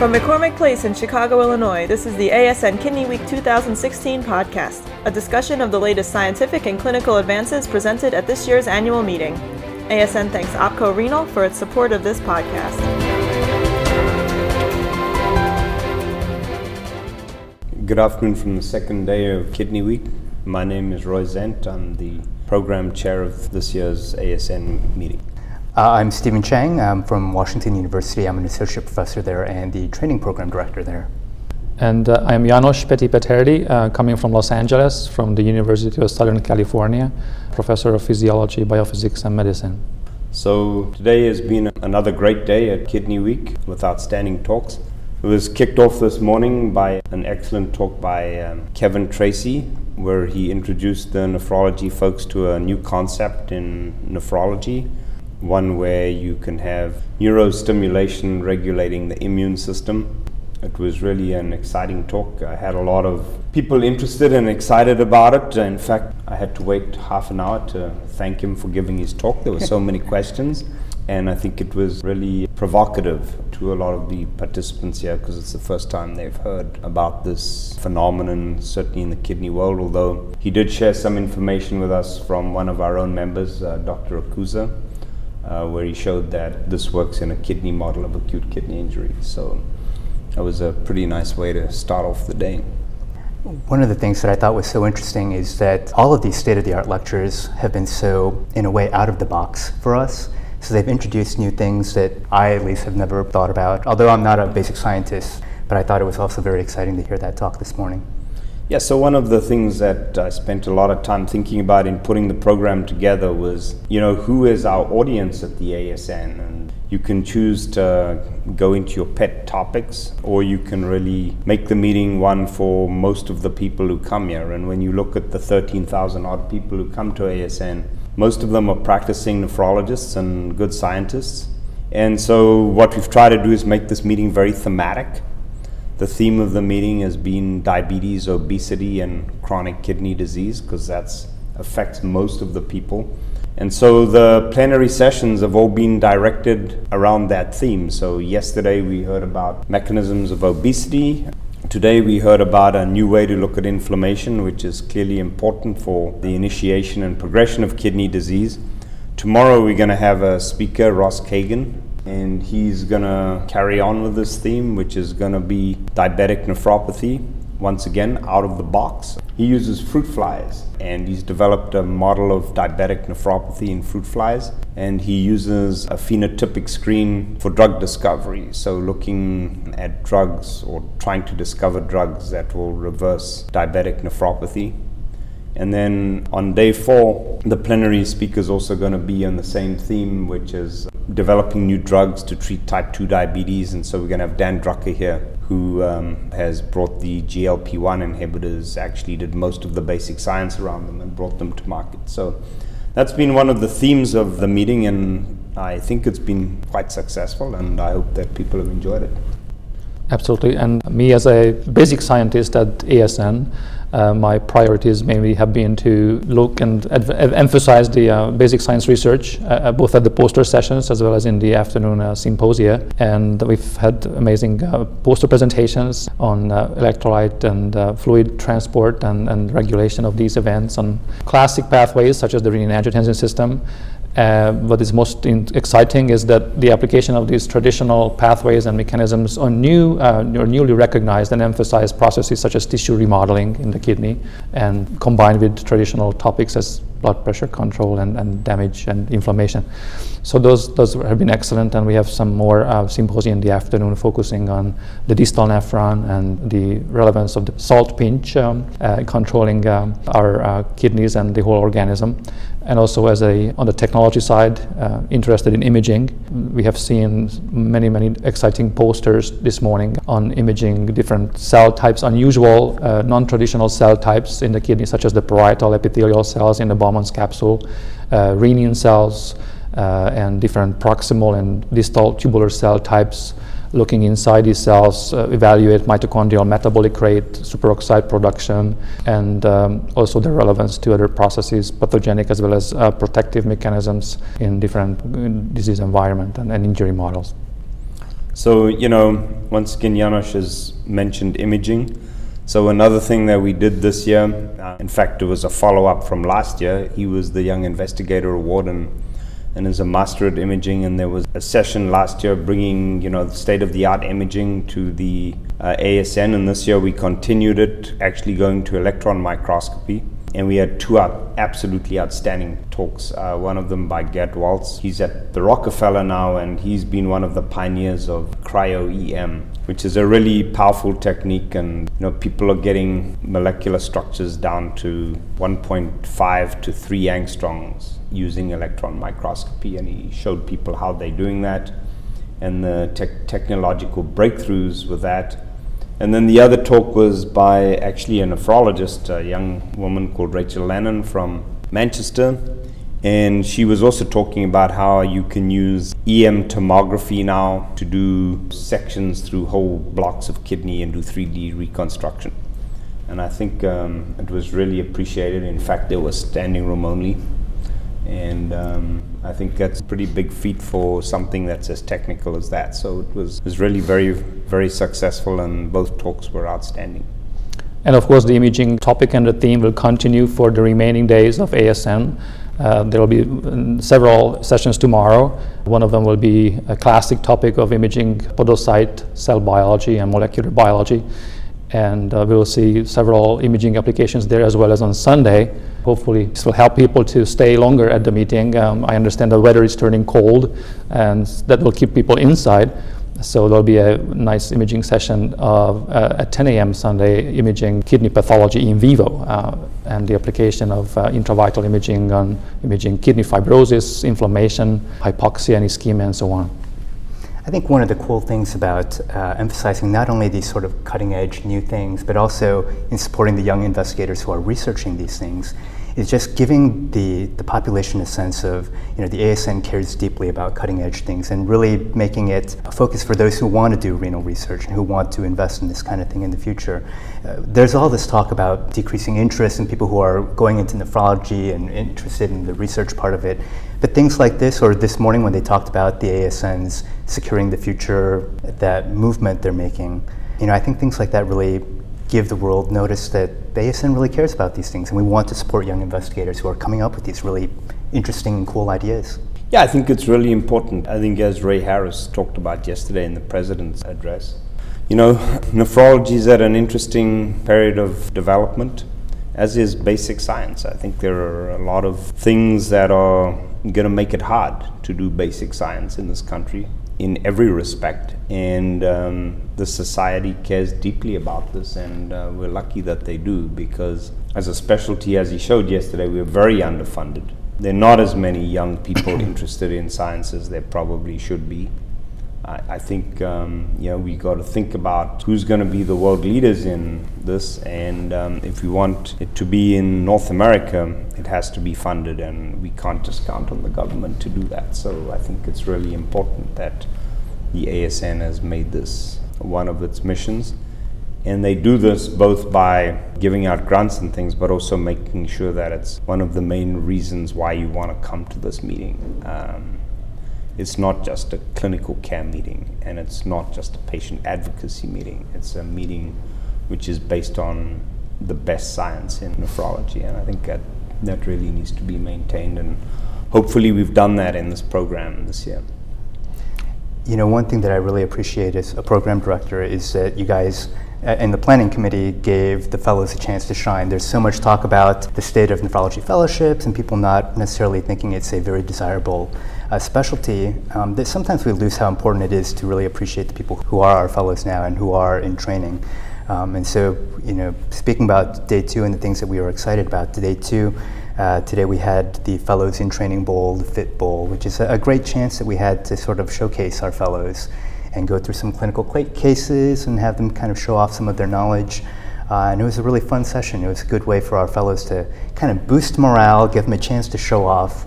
From McCormick Place in Chicago, Illinois, this is the ASN Kidney Week 2016 podcast, a discussion of the latest scientific and clinical advances presented at this year's annual meeting. ASN thanks OPKO Renal for its support of this podcast. Good afternoon from the second day of Kidney Week. My name is Roy Zent. I'm the program chair of this year's ASN meeting. Uh, I'm Steven Cheng. I'm from Washington University. I'm an associate professor there and the training program director there. And uh, I'm Janos Peti-Peterdi, uh, coming from Los Angeles, from the University of Southern California, professor of physiology, biophysics, and medicine. So today has been another great day at Kidney Week with outstanding talks. It was kicked off this morning by an excellent talk by um, Kevin Tracey, where he introduced the nephrology folks to a new concept in nephrology one where you can have neurostimulation regulating the immune system. It was really an exciting talk. I had a lot of people interested and excited about it. In fact, I had to wait half an hour to thank him for giving his talk. There were so many questions, and I think it was really provocative to a lot of the participants here because it's the first time they've heard about this phenomenon, certainly in the kidney world. Although he did share some information with us from one of our own members, uh, Dr. Okusa uh, where he showed that this works in a kidney model of acute kidney injury. So that was a pretty nice way to start off the day. One of the things that I thought was so interesting is that all of these state of the art lectures have been so, in a way, out of the box for us. So they've introduced new things that I, at least, have never thought about. Although I'm not a basic scientist, but I thought it was also very exciting to hear that talk this morning. Yeah, so one of the things that I spent a lot of time thinking about in putting the program together was, you know, who is our audience at the ASN? And you can choose to go into your pet topics, or you can really make the meeting one for most of the people who come here. And when you look at the 13,000 odd people who come to ASN, most of them are practicing nephrologists and good scientists. And so, what we've tried to do is make this meeting very thematic the theme of the meeting has been diabetes, obesity, and chronic kidney disease because that affects most of the people. And so the plenary sessions have all been directed around that theme. So yesterday we heard about mechanisms of obesity. Today we heard about a new way to look at inflammation, which is clearly important for the initiation and progression of kidney disease. Tomorrow we're going to have a speaker, Ross Cagan, and he's to carry on with this theme, which is to be diabetic nephropathy. Once again, out of the box. He uses fruit flies and he's developed a model of diabetic nephropathy in fruit flies. And he uses a phenotypic screen for drug discovery. So, looking at drugs or trying to discover drugs that will reverse diabetic nephropathy. And then on day four, the plenary speaker is also going to be on the same theme, which is developing new drugs to treat type 2 diabetes. And so we're going to have Dan Drucker here, who um, has brought the GLP 1 inhibitors, actually did most of the basic science around them and brought them to market. So that's been one of the themes of the meeting, and I think it's been quite successful, and I hope that people have enjoyed it. Absolutely. And me, as a basic scientist at ASN, uh, my priorities mainly have been to look and adv- emphasize the uh, basic science research, uh, uh, both at the poster sessions as well as in the afternoon uh, symposia. And we've had amazing uh, poster presentations on electrolyte and fluid transport and, and regulation of these events on classic pathways such as the renin-angiotensin system, uh, what is most in- exciting is that the application of these traditional pathways and mechanisms on new uh, or newly recognized and emphasized processes such as tissue remodeling in the kidney and combined with traditional topics as blood pressure control and, and damage and inflammation. So those, those have been excellent and we have some more uh, symposium in the afternoon focusing on the distal nephron and the relevance of the salt pinch um, uh, controlling um, our uh, kidneys and the whole organism and also as a on the technology side uh, interested in imaging. We have seen many many exciting posters this morning on imaging different cell types unusual uh, non-traditional cell types in the kidney such as the parietal epithelial cells in the Bowman's capsule uh, renin cells uh, and different proximal and distal tubular cell types looking inside these cells, uh, evaluate mitochondrial metabolic rate, superoxide production, and um, also the relevance to other processes, pathogenic as well as uh, protective mechanisms in different disease environment and, and injury models. So, you know, once again, Janos has mentioned imaging. So, another thing that we did this year, uh, in fact, it was a follow up from last year. He was the Young Investigator Award and, and is a master at imaging. And there was a session last year bringing, you know, state of the art imaging to the uh, ASN. And this year we continued it, actually going to electron microscopy and we had two absolutely outstanding talks. Uh, one of them by Gerd Walz. He's at the Rockefeller now, and he's been one of the pioneers of cryo EM, which is a really powerful technique. And you know, people are getting molecular structures down to 1.5 to 3 angstroms using electron microscopy, and he showed people how they're doing that and the te- technological breakthroughs with that and then the other talk was by actually a nephrologist, a young woman called Rachel Lennon from Manchester. And she was also talking about how you can use EM tomography now to do sections through whole blocks of kidney and do 3D reconstruction. And I think um, it was really appreciated. In fact, there was standing room only. And um, I think that's a pretty big feat for something that's as technical as that. So it was, it was really very, very successful, and both talks were outstanding. And of course, the imaging topic and the theme will continue for the remaining days of ASN. Uh, there will be um, several sessions tomorrow. One of them will be a classic topic of imaging podocyte cell biology and molecular biology and uh, we will see several imaging applications there as well as on Sunday. Hopefully, this will help people to stay longer at the meeting. Um, I understand the weather is turning cold, and that will keep people inside. So there'll be a nice imaging session of, uh, at 10 a.m. Sunday, imaging kidney pathology in vivo, uh, and the application of uh, intravital imaging on imaging kidney fibrosis, inflammation, hypoxia, and ischemia, and so on. I think one of the cool things about uh, emphasizing not only these sort of cutting edge new things, but also in supporting the young investigators who are researching these things is just giving the, the population a sense of, you know, the ASN cares deeply about cutting edge things and really making it a focus for those who want to do renal research and who want to invest in this kind of thing in the future. Uh, there's all this talk about decreasing interest in people who are going into nephrology and interested in the research part of it. But things like this, or this morning when they talked about the ASNs securing the future, that movement they're making, you know, I think things like that really give the world notice that ASN really cares about these things, and we want to support young investigators who are coming up with these really interesting and cool ideas. Yeah, I think it's really important. I think, as Ray Harris talked about yesterday in the president's address, you know, nephrology is at an interesting period of development, as is basic science. I think there are a lot of things that are going to make it hard to do basic science in this country in every respect. And um, the society cares deeply about this, and uh, we're lucky that they do because, as a specialty, as he showed yesterday, we're very underfunded. There are not as many young people interested in science as there probably should be. I, think um, you know we got to think about who's going to be the world leaders in this, and um, if we want it to be in North America, it has to be funded, and we can't just count on the government to do that. So I think it's really important that the ASN has made this one of its missions. And they do this both by giving out grants and things, but also making sure that it's one of the main reasons why you want to come to this meeting. Um, it's not just a clinical care meeting and it's not just a patient advocacy meeting. It's a meeting which is based on the best science in nephrology. And I think that, that really needs to be maintained. And hopefully, we've done that in this program this year. You know, one thing that I really appreciate as a program director is that you guys uh, and the planning committee gave the fellows a chance to shine. There's so much talk about the state of nephrology fellowships and people not necessarily thinking it's a very desirable uh, specialty um, that sometimes we lose how important it is to really appreciate the people who are our fellows now and who are in training. Um, and so, you know, speaking about day two and the things that we were excited about, day two, uh, today we had the Fellows in Training Bowl, the Fit Bowl, which is a, a great chance that we had to sort of showcase our fellows and go through some clinical cases and have them kind of show off some of their knowledge. Uh, and it was a really fun session. It was a good way for our fellows to kind of boost morale, give them a chance to show off,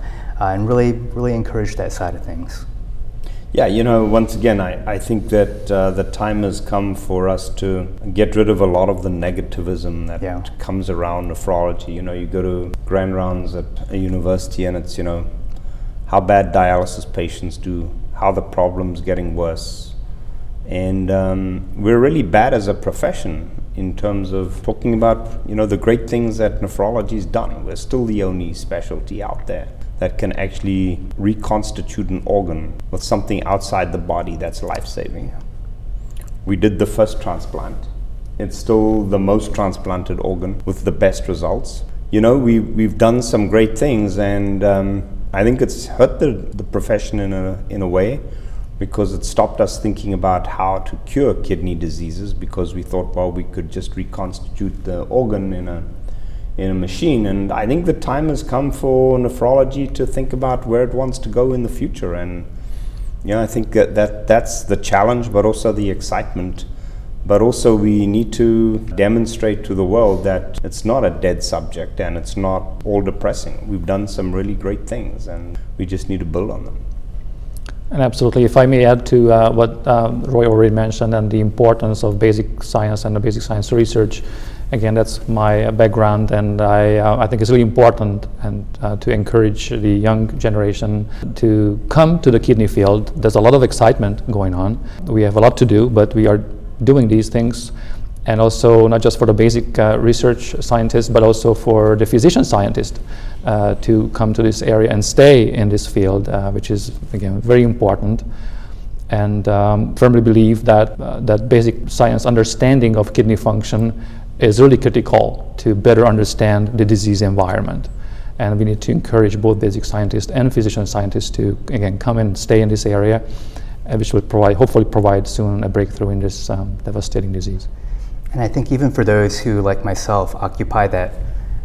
and really, really encourage that side of things. Yeah, you know, once again, I, I think that uh, the time has come for us to get rid of a lot of the negativism that yeah. comes around nephrology. You know, you go to grand rounds at a university and it's, you know, how bad dialysis patients do, how the problem's getting worse, And um, we're really bad as a profession in terms of talking about you know the great things that nephrology's done. We're still the only specialty out there that can actually reconstitute an organ with something outside the body that's life saving. We did the first transplant. It's still the most transplanted organ with the best results. You know, we, we've done some great things, and um, I think it's hurt the, the profession in a, in a way because it stopped us thinking about how to cure kidney diseases because we thought, well, we could just reconstitute the organ in a in a machine. And I think the time has come for nephrology to think about where it wants to go in the future. And yeah, I think that, that that's the challenge, but also the excitement. But also, we need to demonstrate to the world that it's not a dead subject and it's not all depressing. We've done some really great things, and we just need to build on them. And absolutely, if I may add to uh, what um, Roy already mentioned and the importance of basic science and the basic science research, again, that's my background, and I, uh, I think it's really important and uh, to encourage the young generation to come to the kidney field. There's a lot of excitement going on. We have a lot to do, but we are doing these things and also not just for the basic uh, research scientists, but also for the physician scientist uh, to come to this area and stay in this field, uh, which is again very important. And um, firmly believe that uh, that basic science understanding of kidney function is really critical to better understand the disease environment. And we need to encourage both basic scientists and physician scientists to again come and stay in this area, uh, which will provide hopefully provide soon a breakthrough in this um, devastating disease. And I think even for those who, like myself, occupy that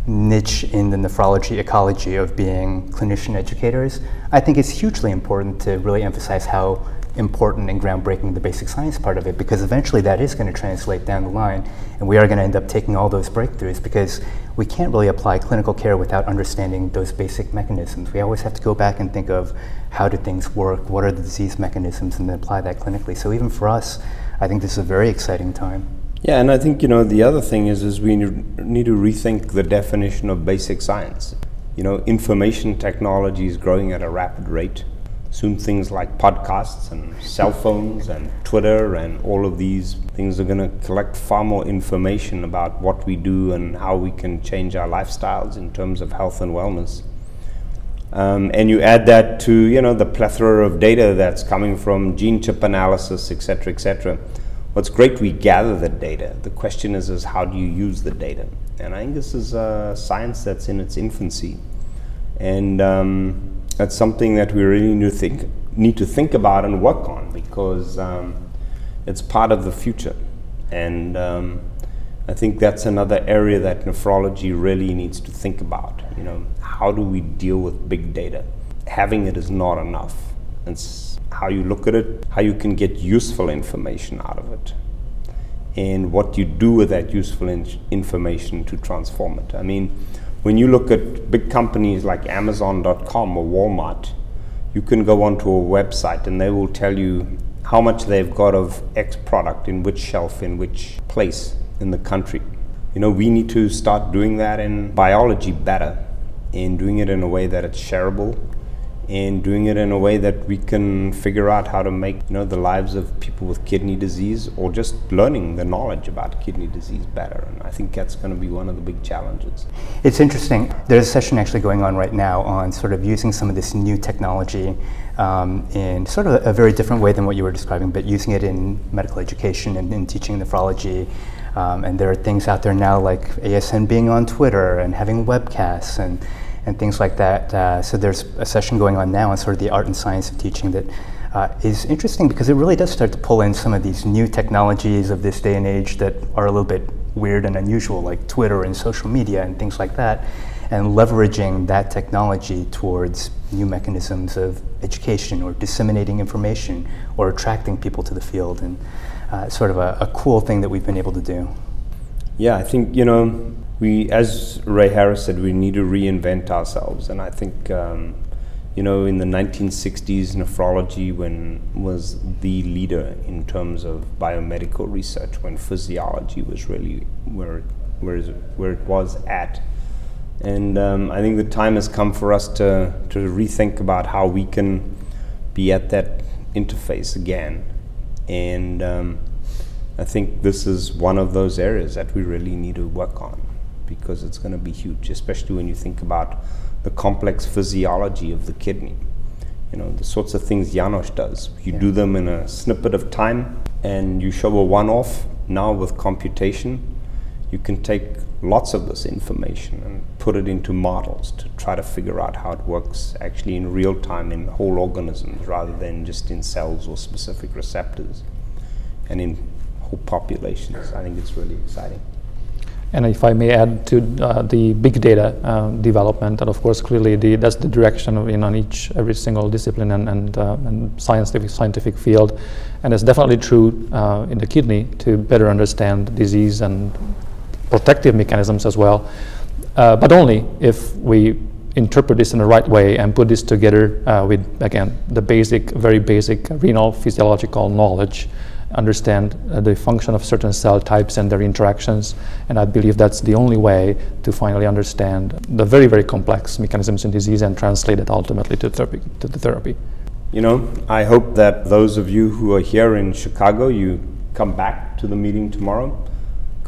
niche in the nephrology ecology of being clinician educators, I think it's hugely important to really emphasize how important and groundbreaking the basic science part of it because eventually that is going to translate down the line and we are going to end up taking all those breakthroughs because we can't really apply clinical care without understanding those basic mechanisms. We always have to go back and think of how do things work, what are the disease mechanisms, and then apply that clinically. So even for us, I think this is a very exciting time. Yeah, and I think you know the other thing is is we need to rethink the definition of basic science. You know, information technology is growing at a rapid rate. Soon things like podcasts and cell phones and Twitter and all of these things are going to collect far more information about what we do and how we can change our lifestyles in terms of health and wellness. Um, and you add that to you know the plethora of data that's coming from gene chip analysis, et cetera, et cetera what's great, we gather the data. The question is, is how do you use the data? And I think this is a science that's in its infancy. And um, that's something that we really need to think, need to think about and work on because um, it's part of the future. And um, I think that's another area that nephrology really needs to think about. You know, how do we deal with big data? Having it is not enough. It's how you look at it, how you can get useful information out of it, and what you do with that useful in- information to transform it. I mean, when you look at big companies like Amazon.com or Walmart, you can go onto a website and they will tell you how much they've got of X product in which shelf, in which place in the country. You know, we need to start doing that in biology better and doing it in a way that it's shareable and doing it in a way that we can figure out how to make you know the lives of people with kidney disease or just learning the knowledge about kidney disease better. And i think that's going to be one of the big challenges. It's interesting. There's a session actually going on right now on sort of using some of this new technology um, in sort of a, very different way than what you were describing but using it in medical education and in teaching nephrology. Um, and there are things out there now like asn being on twitter and having webcasts and and things like that. Uh, so there's a session going on now on sort of the art and science of teaching that uh, is interesting because it really does start to pull in some of these new technologies of this day and age that are a little bit weird and unusual, like Twitter and social media and things like that, and leveraging that technology towards new mechanisms of education or disseminating information or attracting people to the field, and uh, sort of a, a cool thing that we've been able to do. Yeah, I think, you know, we, as Ray Harris said, we need to reinvent ourselves. And I think, um, you know, in the 1960s, nephrology when was the leader in terms of biomedical research, when physiology was really where, where, where it was at. And um, I think the time has come for us to, to rethink about how we can be at that interface again And um, I think this is one of those areas that we really need to work on because it's going to be huge, especially when you think about the complex physiology of the kidney. You know, the sorts of things Janos does. You yeah. do them in a snippet of time and you show a one off. Now, with computation, you can take lots of this information and put it into models to try to figure out how it works actually in real time in whole organisms rather than just in cells or specific receptors and in whole populations. I think it's really exciting. And if I may add to uh, the big data uh, development, and of course, clearly the, that's the direction of, in on each every single discipline and and, uh, and scientific scientific field, and it's definitely true uh, in the kidney to better understand disease and protective mechanisms as well, uh, but only if we interpret this in the right way and put this together uh, with, again, the basic, very basic renal physiological knowledge, understand uh, the function of certain cell types and their interactions. And I believe that's the only way to finally understand the very, very complex mechanisms in disease and translate it ultimately to, therapy, to the therapy. You know, I hope that those of you who are here in Chicago, you come back to the meeting tomorrow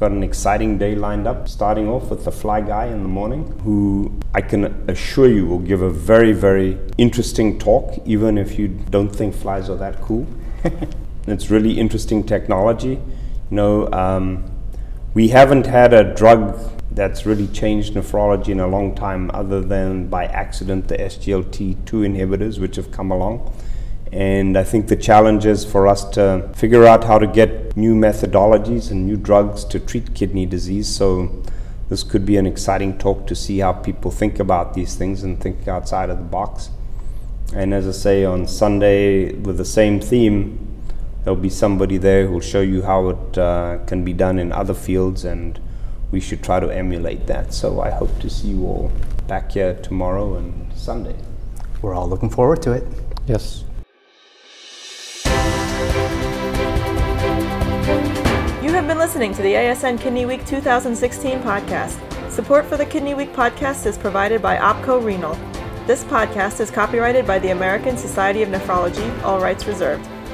Got an exciting day lined up, starting off with the fly guy in the morning, who I can assure you will give a very, very interesting talk, even if you don't think flies are that cool. it's really interesting technology. You know, um, we haven't had a drug that's really changed nephrology in a long time, other than by accident the SGLT2 inhibitors, which have come along. And I think the challenge is for us to figure out how to get new methodologies and new drugs to treat kidney disease. So this could be an exciting talk to see how people think about these things and think outside of the box. And as I say, on Sunday with the same theme, there'll be somebody there who'll show you how it uh, can be done in other fields, and we should try to emulate that. So I hope to see you all back here tomorrow and Sunday. We're all looking forward to it. Yes. You have been listening to the ASN Kidney Week 2016 podcast. Support for the Kidney Week podcast is provided by OPKO Renal. This podcast is copyrighted by the American Society of Nephrology, all rights reserved.